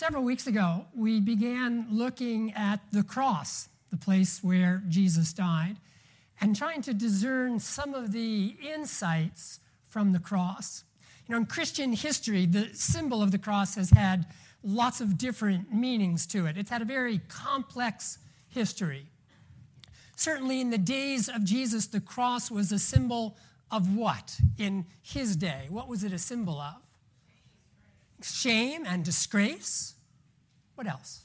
several weeks ago, we began looking at the cross, the place where Jesus died, and trying to discern some of the insights from the cross. You know, in Christian history, the symbol of the cross has had lots of different meanings to it. It's had a very complex history. Certainly, in the days of Jesus, the cross was a symbol of what in his day? What was it a symbol of? Shame and disgrace. What else?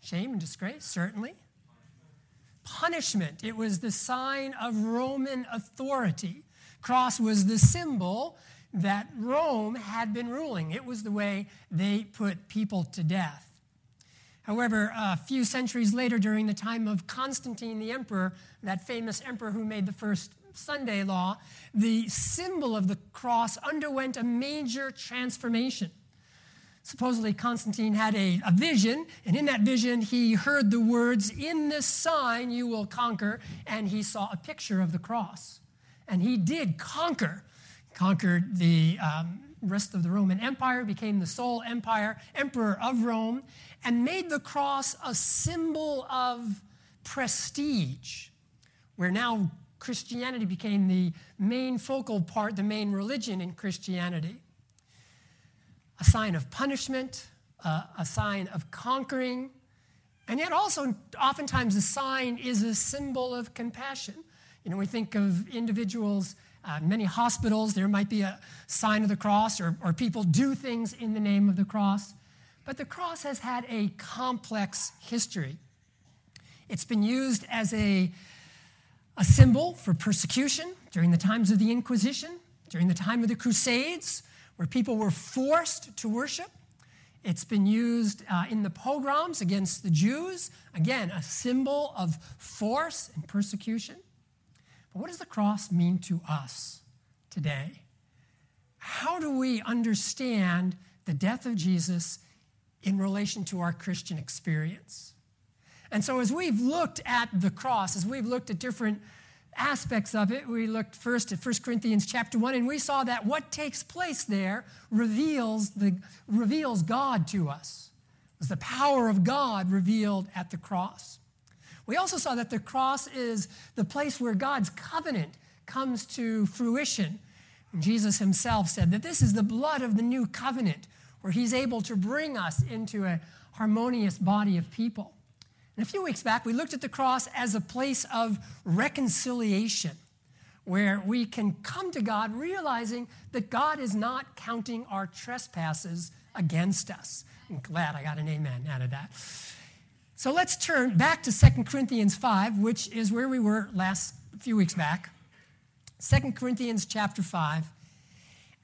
Shame and disgrace, certainly. Punishment. It was the sign of Roman authority. Cross was the symbol that Rome had been ruling. It was the way they put people to death. However, a few centuries later, during the time of Constantine the emperor, that famous emperor who made the first Sunday law, the symbol of the cross underwent a major transformation. Supposedly, Constantine had a, a, vision, and in that vision, he heard the words, In this sign you will conquer, and he saw a picture of the cross. And he did conquer, conquered the um, rest of the Roman Empire, became the sole empire, emperor of Rome, and made the cross a symbol of prestige, where now Christianity became the main focal part, the main religion in Christianity. A sign of punishment, uh, a sign of conquering, and yet also oftentimes a sign is a symbol of compassion. You know, we think of individuals, uh, many hospitals, there might be a sign of the cross, or, or people do things in the name of the cross. But the cross has had a complex history. It's been used as a a symbol for persecution during the times of the Inquisition, during the time of the Crusades, where people were forced to worship. It's been used uh, in the pogroms against the Jews, again, a symbol of force and persecution. But what does the cross mean to us today? How do we understand the death of Jesus in relation to our Christian experience? And so, as we've looked at the cross, as we've looked at different aspects of it, we looked first at 1 Corinthians chapter 1, and we saw that what takes place there reveals, the, reveals God to us. It was the power of God revealed at the cross. We also saw that the cross is the place where God's covenant comes to fruition. And Jesus himself said that this is the blood of the new covenant, where he's able to bring us into a harmonious body of people. And a few weeks back, we looked at the cross as a place of reconciliation, where we can come to God realizing that God is not counting our trespasses against us. I'm glad I got an amen out of that. So let's turn back to 2 Corinthians 5, which is where we were last few weeks back. 2 Corinthians chapter 5.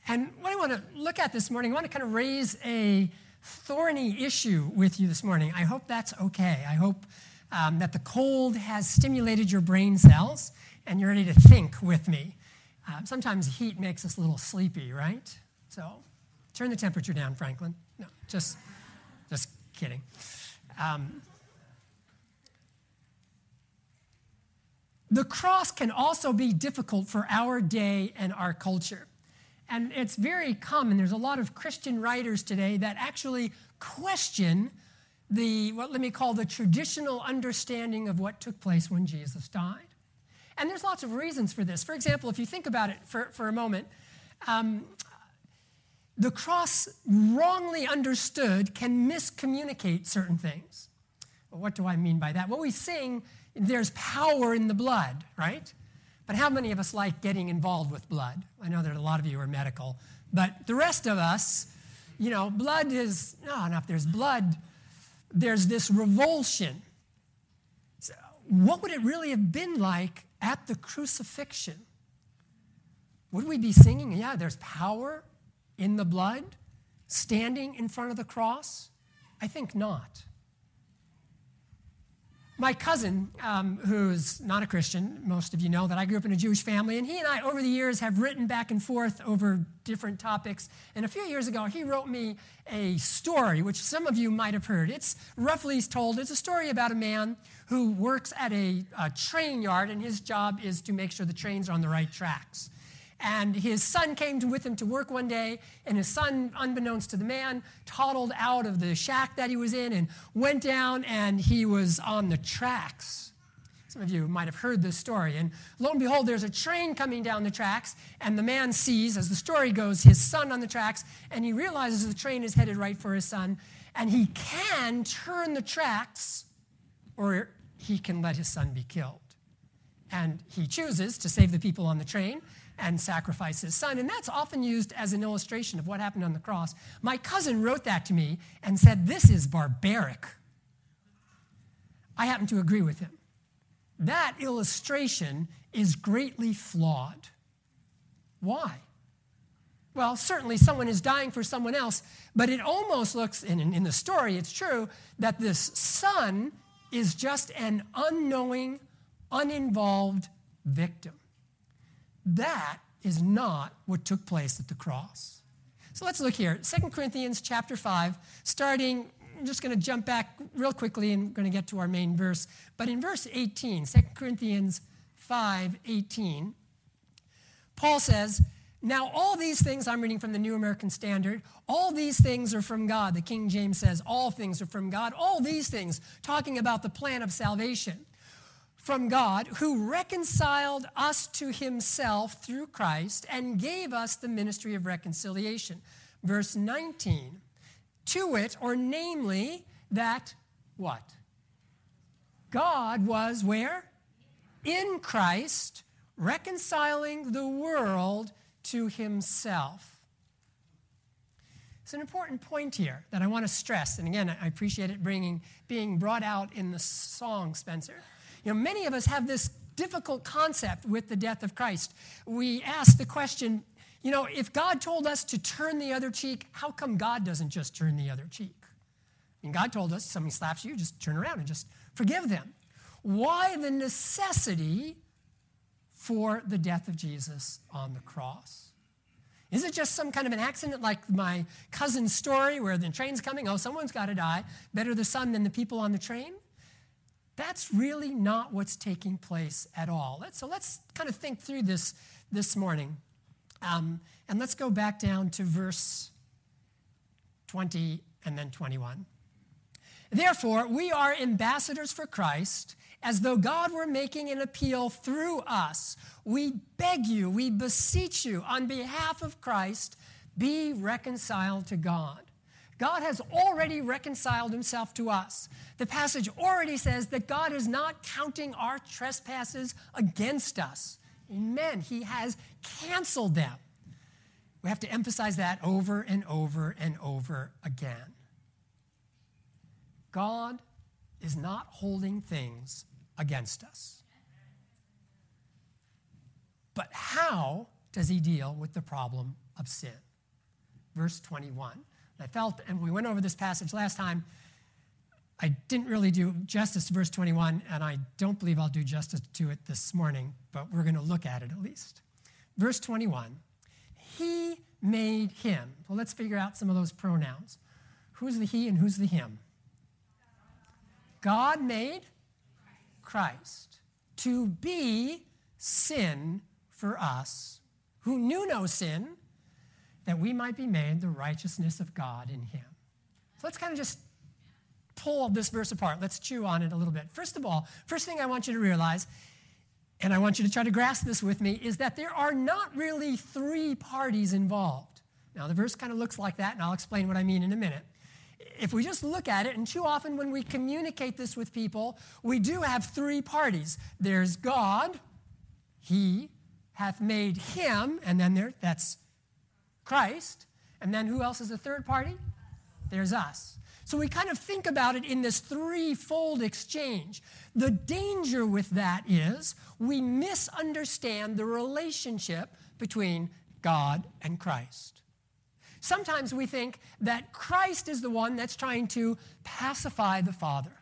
And what I want to look at this morning, I want to kind of raise a thorny issue with you this morning. I hope that's okay. I hope um, that the cold has stimulated your brain cells and you're ready to think with me. Uh, sometimes heat makes us a little sleepy, right? So turn the temperature down, Franklin. No, just, just kidding. Um, the cross can also be difficult for our day and our culture. And it's very common. There's a lot of Christian writers today that actually question the, what let me call the traditional understanding of what took place when Jesus died. And there's lots of reasons for this. For example, if you think about it for, for a moment, um, the cross, wrongly understood, can miscommunicate certain things. Well, what do I mean by that? Well, we sing, there's power in the blood, right? But how many of us like getting involved with blood? I know that a lot of you are medical, but the rest of us, you know, blood is, no, enough. there's blood, there's this revulsion. So what would it really have been like at the crucifixion? Would we be singing, yeah, there's power in the blood standing in front of the cross? I think not. My cousin, um, who's not a Christian, most of you know that I grew up in a Jewish family, and he and I, over the years, have written back and forth over different topics. And a few years ago, he wrote me a story, which some of you might have heard. It's roughly told, it's a story about a man who works at a, a train yard, and his job is to make sure the trains are on the right tracks. And his son came to, with him to work one day, and his son, unbeknownst to the man, toddled out of the shack that he was in and went down, and he was on the tracks. Some of you might have heard this story. And lo and behold, there's a train coming down the tracks, and the man sees, as the story goes, his son on the tracks, and he realizes the train is headed right for his son, and he can turn the tracks, or he can let his son be killed. And he chooses to save the people on the train and sacrifice his son. And that's often used as an illustration of what happened on the cross. My cousin wrote that to me and said, This is barbaric. I happen to agree with him. That illustration is greatly flawed. Why? Well, certainly someone is dying for someone else, but it almost looks, and in the story it's true, that this son is just an unknowing, uninvolved victim. That is not what took place at the cross. So let's look here. 2 Corinthians chapter 5, starting, I'm just going to jump back real quickly and we're going to get to our main verse. But in verse 18, 2 Corinthians 5 18, Paul says, Now all these things, I'm reading from the New American Standard, all these things are from God. The King James says, All things are from God. All these things, talking about the plan of salvation from God, who reconciled us to himself through Christ and gave us the ministry of reconciliation. Verse 19, to it, or namely, that what? God was where? In Christ, reconciling the world to himself. It's an important point here that I want to stress. And again, I appreciate it bringing, being brought out in the song, Spencer. You know, many of us have this difficult concept with the death of Christ. We ask the question, you know, if God told us to turn the other cheek, how come God doesn't just turn the other cheek? I mean, God told us, somebody slaps you, just turn around and just forgive them. Why the necessity for the death of Jesus on the cross? Is it just some kind of an accident like my cousin's story where the train's coming? Oh, someone's got to die. Better the son than the people on the train? That's really not what's taking place at all. So let's kind of think through this this morning. Um, and let's go back down to verse 20 and then 21. Therefore, we are ambassadors for Christ, as though God were making an appeal through us. We beg you, we beseech you, on behalf of Christ, be reconciled to God. God has already reconciled himself to us. The passage already says that God is not counting our trespasses against us. Amen. He has canceled them. We have to emphasize that over and over and over again. God is not holding things against us. But how does he deal with the problem of sin? Verse 21. I felt, and we went over this passage last time, I didn't really do justice to verse 21, and I don't believe I'll do justice to it this morning, but we're going to look at it at least. Verse 21 He made him. Well, let's figure out some of those pronouns. Who's the he and who's the him? God made Christ to be sin for us who knew no sin that we might be made the righteousness of God in him. So let's kind of just pull this verse apart. Let's chew on it a little bit. First of all, first thing I want you to realize, and I want you to try to grasp this with me, is that there are not really three parties involved. Now, the verse kind of looks like that, and I'll explain what I mean in a minute. If we just look at it, and too often when we communicate this with people, we do have three parties. There's God, He hath made Him, and then there, that's Christ. And then who else is the third party? There's us. So we kind of think about it in this threefold exchange. The danger with that is we misunderstand the relationship between God and Christ. Sometimes we think that Christ is the one that's trying to pacify the Father.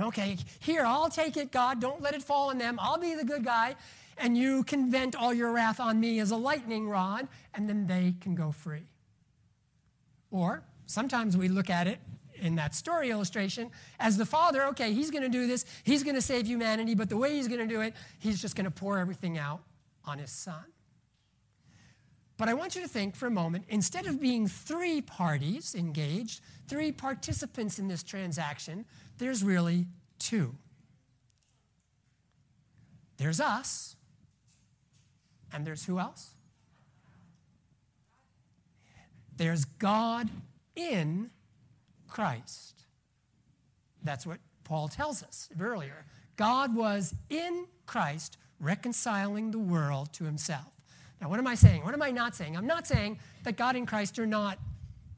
Okay, here, I'll take it, God. Don't let it fall on them. I'll be the good guy and you can vent all your wrath on me as a lightning rod, and then they can go free. Or sometimes we look at it in that story illustration as the father, okay, he's going to do this, he's going to save humanity, but the way he's going to do it, he's just going to pour everything out on his son. But I want you to think for a moment instead of being three parties engaged, three participants in this transaction, there's really two. There's us, and there's who else? There's God in Christ. That's what Paul tells us earlier. God was in Christ reconciling the world to himself. Now, what am I saying? What am I not saying? I'm not saying that God and Christ are not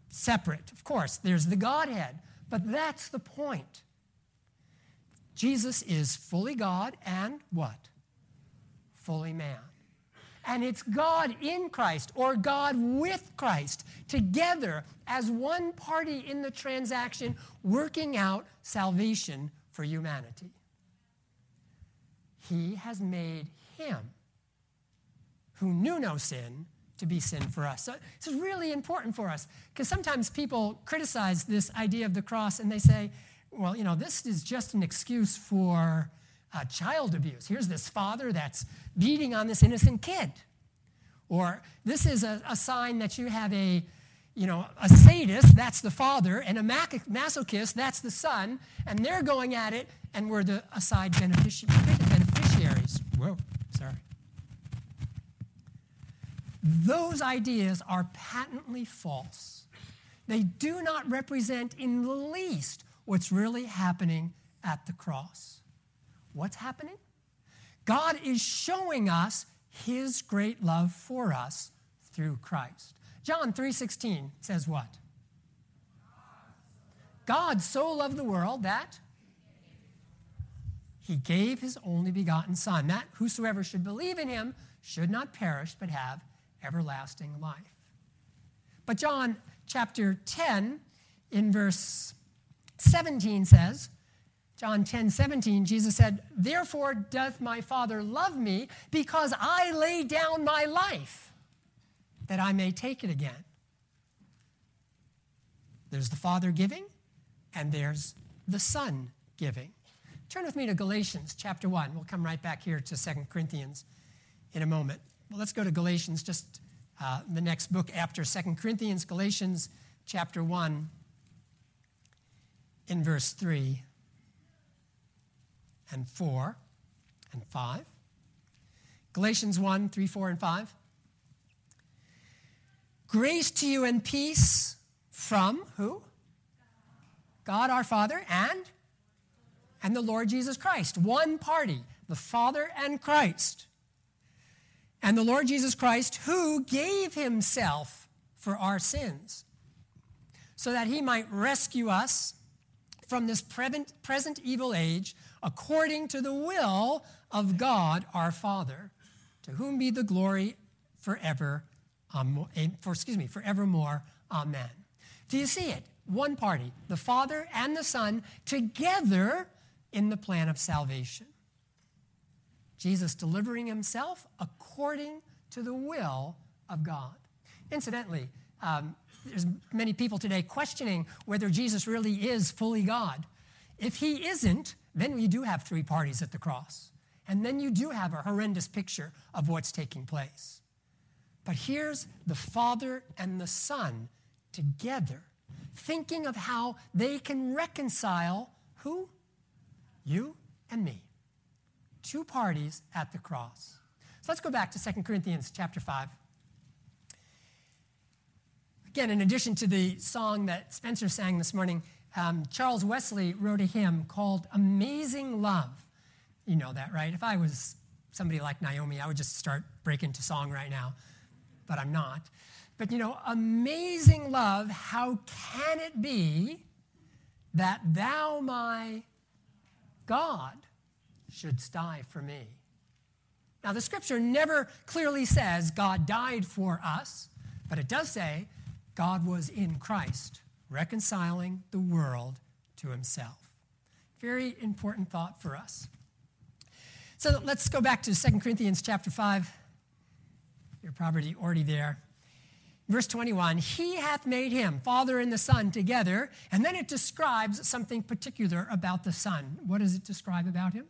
separate. Of course, there's the Godhead, but that's the point. Jesus is fully God and what? Fully man. And it's God in Christ or God with Christ together as one party in the transaction working out salvation for humanity. He has made him who knew no sin to be sin for us. So this is really important for us because sometimes people criticize this idea of the cross and they say, well, you know, this is just an excuse for uh, child abuse. Here's this father that's beating on this innocent kid. Or this is a, a sign that you have a, you know, a sadist, that's the father, and a masochist, that's the son, and they're going at it, and we're the aside benefici- beneficiaries. Whoa, sorry. Those ideas are patently false. They do not represent in the least what's really happening at the cross. What's happening? God is showing us his great love for us through Christ. John 3:16 says what? God so loved the world that he gave his only begotten son that whosoever should believe in him should not perish but have everlasting life. But John chapter 10 in verse 17 says, John 10 17, Jesus said, Therefore doth my Father love me, because I lay down my life, that I may take it again. There's the Father giving, and there's the Son giving. Turn with me to Galatians chapter 1. We'll come right back here to 2 Corinthians in a moment. Well, let's go to Galatians, just uh, the next book after 2 Corinthians, Galatians chapter 1, in verse 3 and 4 and 5. Galatians 1, 3, 4, and 5. Grace to you and peace from who? God our Father and and the Lord Jesus Christ. One party, the Father and Christ and the Lord Jesus Christ, who gave himself for our sins, so that he might rescue us from this present evil age, according to the will of God our Father, to whom be the glory forever, um, for, excuse me, forevermore. Amen. Do you see it? One party, the Father and the Son, together in the plan of salvation. Jesus delivering himself according to the will of God. Incidentally, um, there's many people today questioning whether Jesus really is fully God. If he isn't, then you do have three parties at the cross. And then you do have a horrendous picture of what's taking place. But here's the Father and the Son together, thinking of how they can reconcile who? You and me two parties at the cross. So let's go back to 2 Corinthians chapter 5. Again, in addition to the song that Spencer sang this morning, um, Charles Wesley wrote a hymn called Amazing Love. You know that, right? If I was somebody like Naomi, I would just start breaking to song right now, but I'm not. But you know, amazing love, how can it be that thou, my God, shouldst die for me. Now, the scripture never clearly says God died for us, but it does say God was in Christ, reconciling the world to himself. Very important thought for us. So let's go back to 2 Corinthians chapter 5. You're probably already there. Verse 21 He hath made him, Father and the Son, together. And then it describes something particular about the Son. What does it describe about him?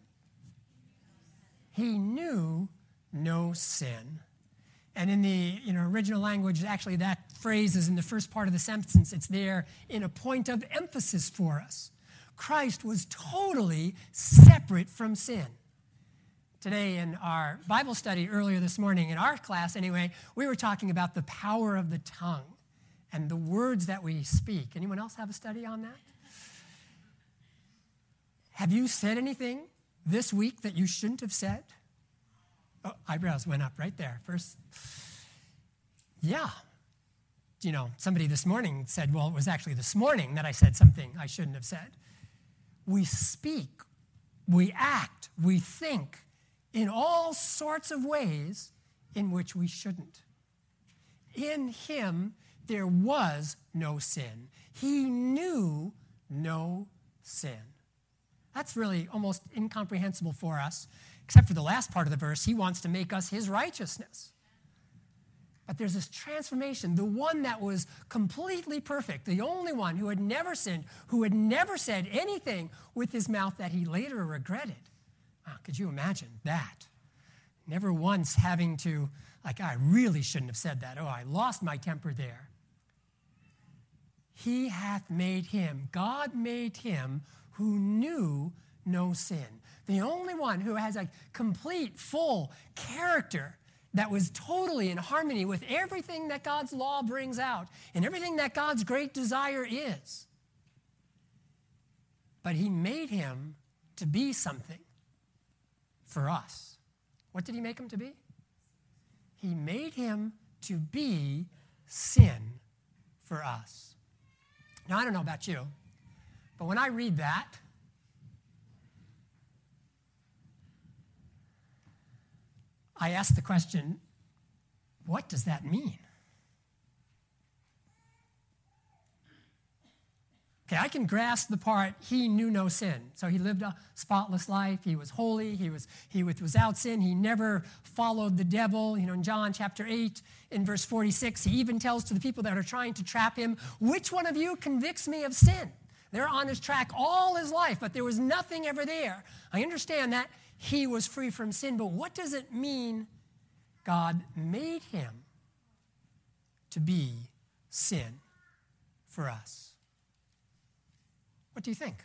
he knew no sin. And in the you know, original language, actually, that phrase is in the first part of the sentence. It's there in a point of emphasis for us. Christ was totally separate from sin. Today, in our Bible study earlier this morning, in our class anyway, we were talking about the power of the tongue and the words that we speak. Anyone else have a study on that? Have you said anything this week that you shouldn't have said? Oh, eyebrows went up right there. First, yeah. You know, somebody this morning said, well, it was actually this morning that I said something I shouldn't have said. We speak, we act, we think in all sorts of ways in which we shouldn't. In him, there was no sin. He knew no sin. That's really almost incomprehensible for us, except for the last part of the verse. He wants to make us his righteousness. But there's this transformation, the one that was completely perfect, the only one who had never sinned, who had never said anything with his mouth that he later regretted. Wow, could you imagine that? Never once having to, like, I really shouldn't have said that. Oh, I lost my temper there. He hath made him, God made him who knew no sin. The only one who has a complete, full character that was totally in harmony with everything that God's law brings out and everything that God's great desire is. But he made him to be something for us. What did he make him to be? He made him to be sin for us. Now, I don't know about you, but when I read that, I ask the question what does that mean? Okay, I can grasp the part he knew no sin. So he lived a spotless life. He was holy. He was, he was without sin. He never followed the devil. You know, in John chapter 8, in verse 46, he even tells to the people that are trying to trap him, Which one of you convicts me of sin? They're on his track all his life, but there was nothing ever there. I understand that he was free from sin, but what does it mean God made him to be sin for us? What do you think?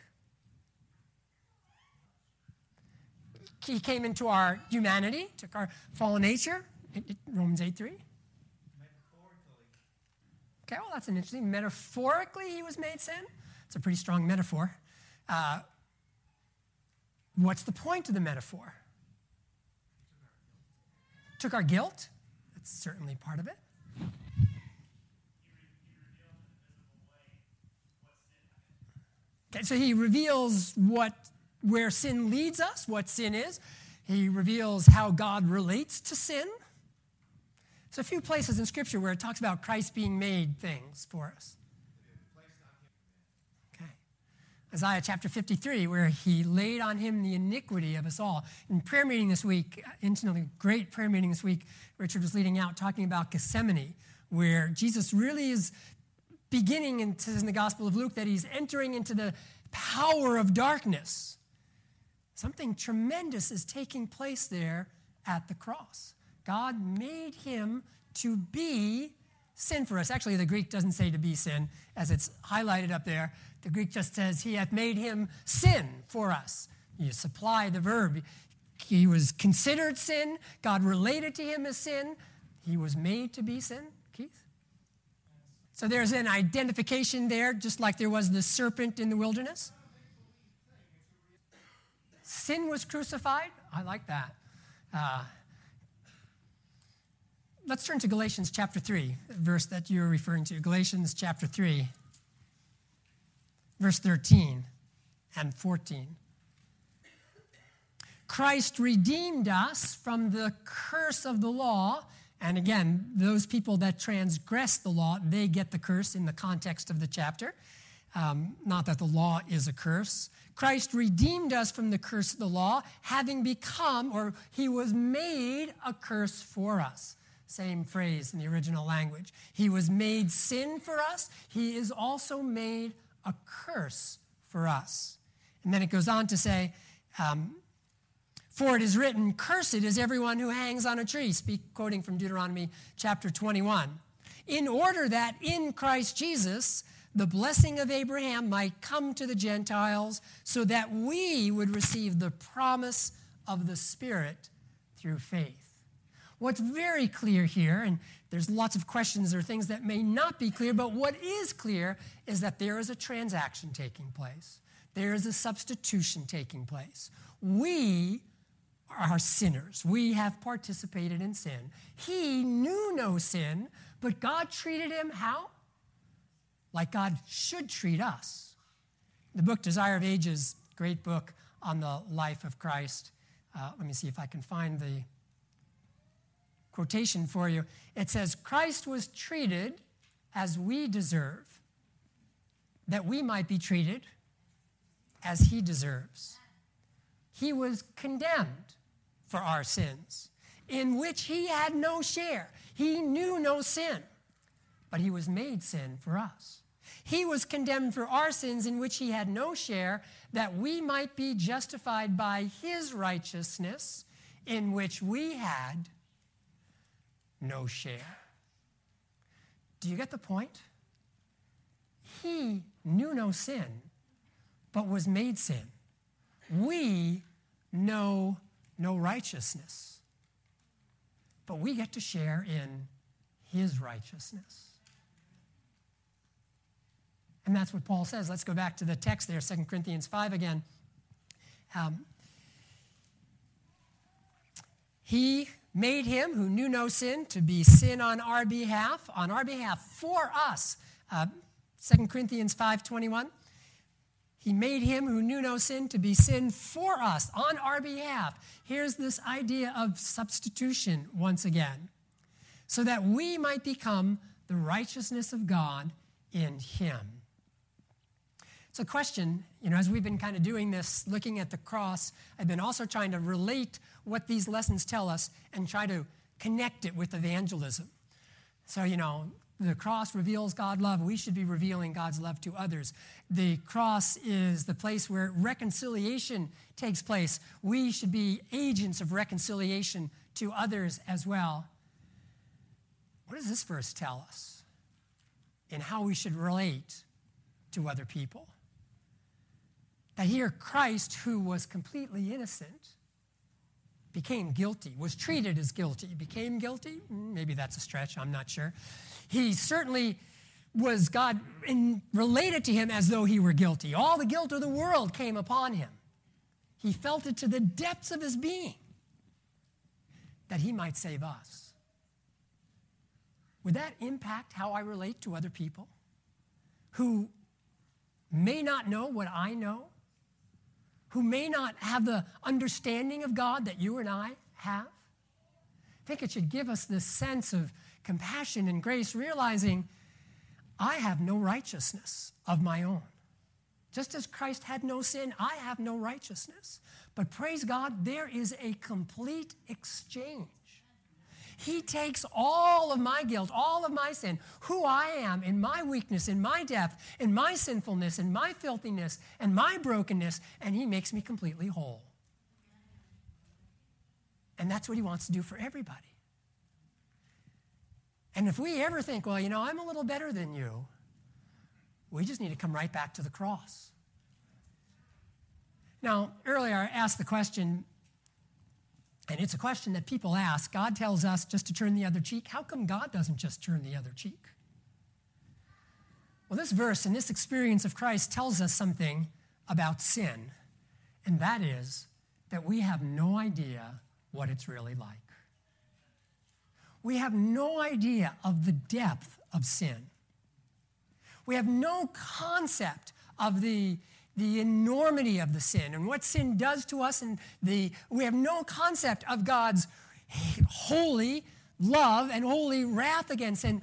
He came into our humanity, took our fallen nature, Romans 8 3. Okay, well, that's an interesting. Metaphorically, he was made sin. It's a pretty strong metaphor. Uh, What's the point of the metaphor? Took our guilt. That's certainly part of it. Okay, so he reveals what where sin leads us, what sin is. He reveals how God relates to sin. There's a few places in Scripture where it talks about Christ being made things for us. Isaiah chapter 53, where he laid on him the iniquity of us all. In prayer meeting this week, incidentally, great prayer meeting this week, Richard was leading out talking about Gethsemane, where Jesus really is beginning, says in the Gospel of Luke that he's entering into the power of darkness. Something tremendous is taking place there at the cross. God made him to be sin for us. Actually, the Greek doesn't say to be sin, as it's highlighted up there. The Greek just says, He hath made him sin for us. You supply the verb. He was considered sin. God related to him as sin. He was made to be sin. Keith? So there's an identification there, just like there was the serpent in the wilderness. Sin was crucified. I like that. Uh, let's turn to Galatians chapter 3, verse that you're referring to. Galatians chapter 3 verse 13 and 14. Christ redeemed us from the curse of the law. And again, those people that transgress the law, they get the curse in the context of the chapter. Um, not that the law is a curse. Christ redeemed us from the curse of the law, having become, or he was made a curse for us. Same phrase in the original language. He was made sin for us. He is also made a curse for us. And then it goes on to say, um, For it is written, Cursed is everyone who hangs on a tree, speak, quoting from Deuteronomy chapter 21, in order that in Christ Jesus the blessing of Abraham might come to the Gentiles, so that we would receive the promise of the Spirit through faith. What's very clear here, and there's lots of questions or things that may not be clear, but what is clear is that there is a transaction taking place. There is a substitution taking place. We are sinners. We have participated in sin. He knew no sin, but God treated him how? Like God should treat us. The book Desire of Ages, great book on the life of Christ. Uh, let me see if I can find the quotation for you. It says, Christ was treated as we deserve, that we might be treated as he deserves. He was condemned for our sins, in which he had no share. He knew no sin, but he was made sin for us. He was condemned for our sins, in which he had no share, that we might be justified by his righteousness, in which we had no share. Do you get the point? He knew no sin, but was made sin. We know no righteousness. But we get to share in his righteousness. And that's what Paul says. Let's go back to the text there, 2 Corinthians 5 again. Um, he made him who knew no sin to be sin on our behalf, on our behalf, for us. Uh, 2 Corinthians 5.21. He made him who knew no sin to be sin for us on our behalf. Here's this idea of substitution once again, so that we might become the righteousness of God in him. It's a question, you know, as we've been kind of doing this, looking at the cross, I've been also trying to relate what these lessons tell us and try to connect it with evangelism. So, you know, the cross reveals God's love. We should be revealing God's love to others. The cross is the place where reconciliation takes place. We should be agents of reconciliation to others as well. What does this verse tell us in how we should relate to other people? That here, Christ, who was completely innocent, became guilty, was treated as guilty, became guilty. Maybe that's a stretch, I'm not sure. He certainly was God related to him as though he were guilty. All the guilt of the world came upon him. He felt it to the depths of his being that he might save us. Would that impact how I relate to other people who may not know what I know, who may not have the understanding of God that you and I have? I think it should give us this sense of compassion and grace, realizing I have no righteousness of my own. Just as Christ had no sin, I have no righteousness. But praise God, there is a complete exchange. He takes all of my guilt, all of my sin, who I am in my weakness, in my depth, in my sinfulness, in my filthiness, and my brokenness, and He makes me completely whole. And that's what He wants to do for everybody. And if we ever think, well, you know, I'm a little better than you, we just need to come right back to the cross. Now, earlier I asked the question, and it's a question that people ask. God tells us just to turn the other cheek. How come God doesn't just turn the other cheek? Well, this verse and this experience of Christ tells us something about sin, and that is that we have no idea what it's really like. We have no idea of the depth of sin. We have no concept of the the enormity of the sin and what sin does to us and the we have no concept of God's holy love and holy wrath against sin.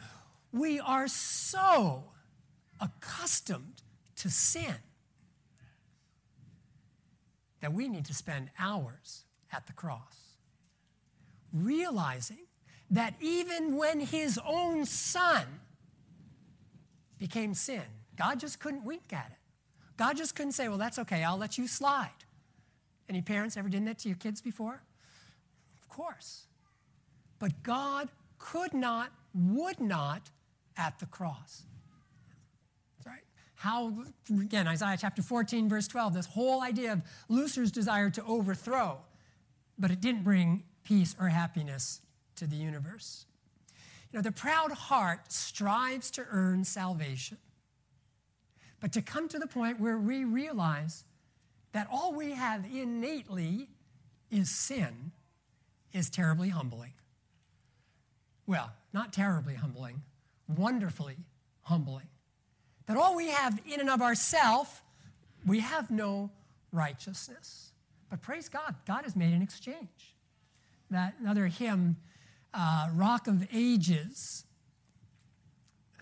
We are so accustomed to sin that we need to spend hours at the cross realizing that even when his own son became sin, God just couldn't wink at it. God just couldn't say, well, that's okay, I'll let you slide. Any parents ever done that to your kids before? Of course. But God could not, would not at the cross. Right. How, again, Isaiah chapter 14, verse 12, this whole idea of Lucifer's desire to overthrow, but it didn't bring peace or happiness to the universe. You know, the proud heart strives to earn salvation. But to come to the point where we realize that all we have innately is sin is terribly humbling. Well, not terribly humbling, wonderfully humbling. That all we have in and of ourselves, we have no righteousness. But praise God, God has made an exchange. That another hymn, uh, Rock of Ages,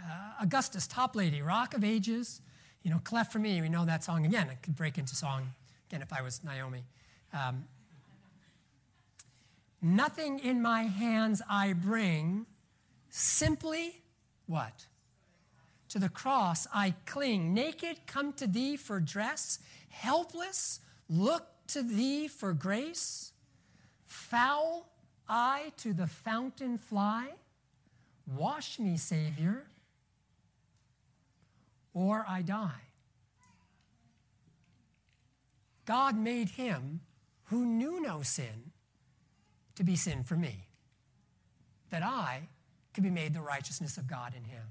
uh, Augustus Toplady, Rock of Ages, you know, cleft for me, we know that song again. It could break into song again if I was Naomi. Um, Nothing in my hands I bring, simply what? To the cross I cling. Naked, come to thee for dress. Helpless, look to thee for grace. Foul, I to the fountain fly. Wash me, Savior, or I die. God made him who knew no sin to be sin for me, that I could be made the righteousness of God in him.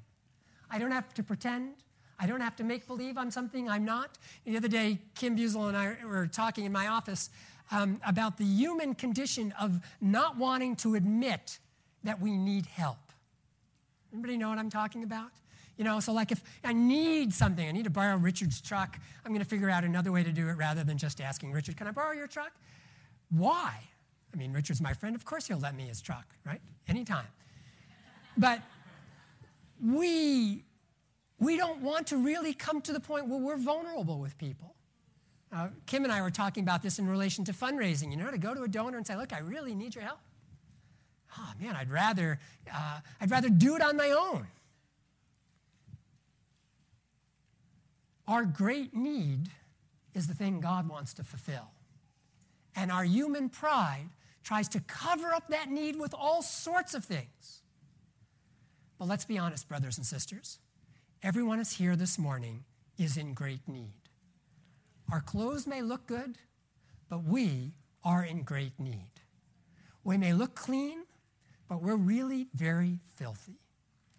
I don't have to pretend. I don't have to make believe I'm something I'm not. The other day, Kim Busel and I were talking in my office um, about the human condition of not wanting to admit that we need help. Anybody know what I'm talking about? You know, so like if I need something, I need to borrow Richard's truck, I'm going to figure out another way to do it rather than just asking Richard, can I borrow your truck? Why? I mean, Richard's my friend. Of course, he'll let me his truck, right? Anytime. But we, we don't want to really come to the point where we're vulnerable with people. Uh, Kim and I were talking about this in relation to fundraising. You know, to go to a donor and say, "Look, I really need your help." Oh man, I'd rather uh, I'd rather do it on my own. Our great need is the thing God wants to fulfill, and our human pride tries to cover up that need with all sorts of things. But let's be honest, brothers and sisters. Everyone is here this morning is in great need. Our clothes may look good, but we are in great need. We may look clean, but we're really very filthy.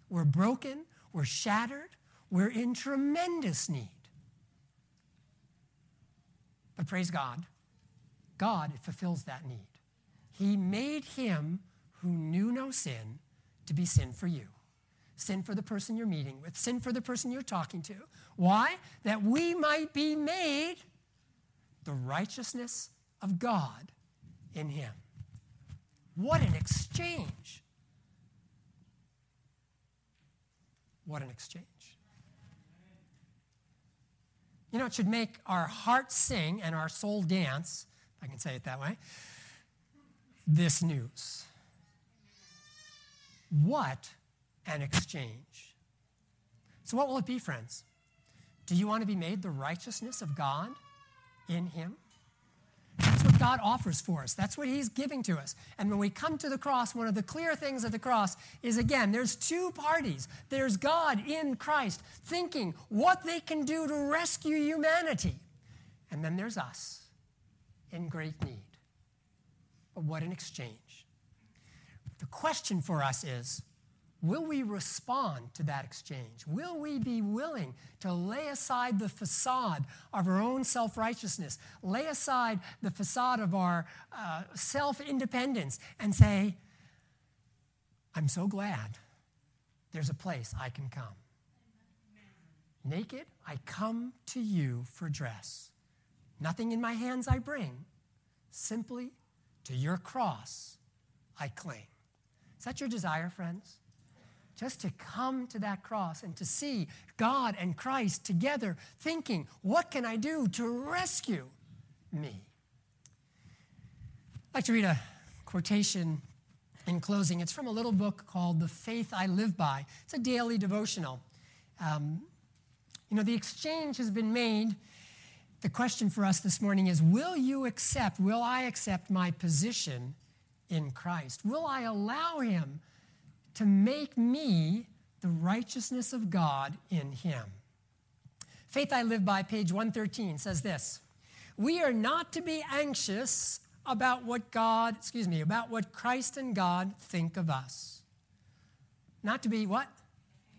We're broken, we're shattered, we're in tremendous need. But praise God, God fulfills that need. He made him who knew no sin to be sin for you. Sin for the person you're meeting with, sin for the person you're talking to. Why? That we might be made the righteousness of God in him. What an exchange! What an exchange. You know, it should make our heart sing and our soul dance, if I can say it that way, this news. What an exchange. So, what will it be, friends? Do you want to be made the righteousness of God in Him? That's what God offers for us. That's what He's giving to us. And when we come to the cross, one of the clear things of the cross is again, there's two parties. There's God in Christ thinking what they can do to rescue humanity. And then there's us in great need. But what an exchange. The question for us is will we respond to that exchange? Will we be willing to lay aside the facade of our own self righteousness, lay aside the facade of our uh, self independence, and say, I'm so glad there's a place I can come. Naked, I come to you for dress. Nothing in my hands I bring, simply to your cross I cling. Is that your desire, friends? Just to come to that cross and to see God and Christ together thinking, what can I do to rescue me? I'd like to read a quotation in closing. It's from a little book called The Faith I Live By. It's a daily devotional. Um, you know, the exchange has been made the question for us this morning is Will you accept, will I accept my position in Christ? Will I allow Him to make me the righteousness of God in Him? Faith I Live By, page 113, says this We are not to be anxious about what God, excuse me, about what Christ and God think of us. Not to be what?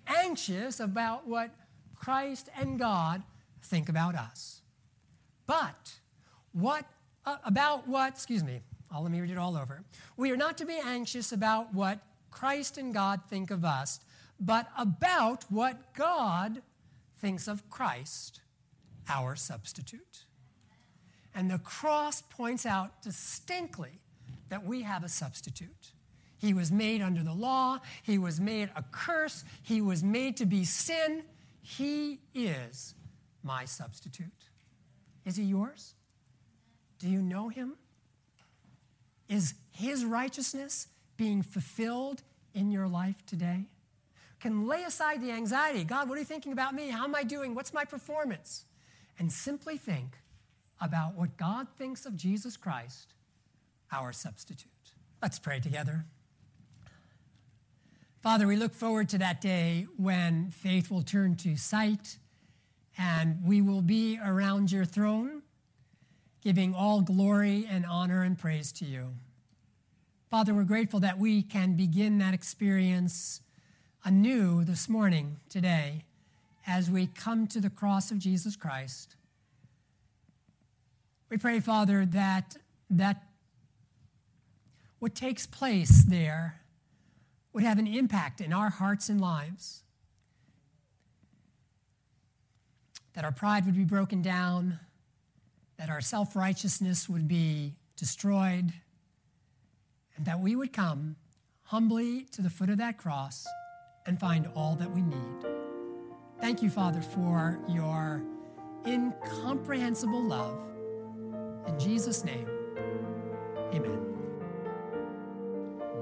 Anxious about what Christ and God think about us. But what uh, about what, excuse me, I'll let me read it all over. We are not to be anxious about what Christ and God think of us, but about what God thinks of Christ, our substitute. And the cross points out distinctly that we have a substitute. He was made under the law, he was made a curse, he was made to be sin. He is my substitute. Is he yours? Do you know him? Is his righteousness being fulfilled in your life today? Can lay aside the anxiety. God, what are you thinking about me? How am I doing? What's my performance? And simply think about what God thinks of Jesus Christ, our substitute. Let's pray together. Father, we look forward to that day when faith will turn to sight and we will be around your throne, giving all glory and honor and praise to you. Father, we're grateful that we can begin that experience anew this morning, today, as we come to the cross of Jesus Christ. We pray, Father, that, that what takes place there would have an impact in our hearts and lives. that our pride would be broken down, that our self righteousness would be destroyed, and that we would come humbly to the foot of that cross and find all that we need. Thank you, Father, for your incomprehensible love. In Jesus' name, amen.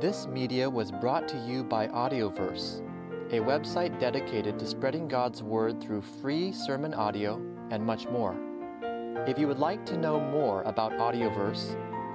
This media was brought to you by Audioverse a website dedicated to spreading God's Word through free sermon audio and much more. If you would like to know more about Audioverse,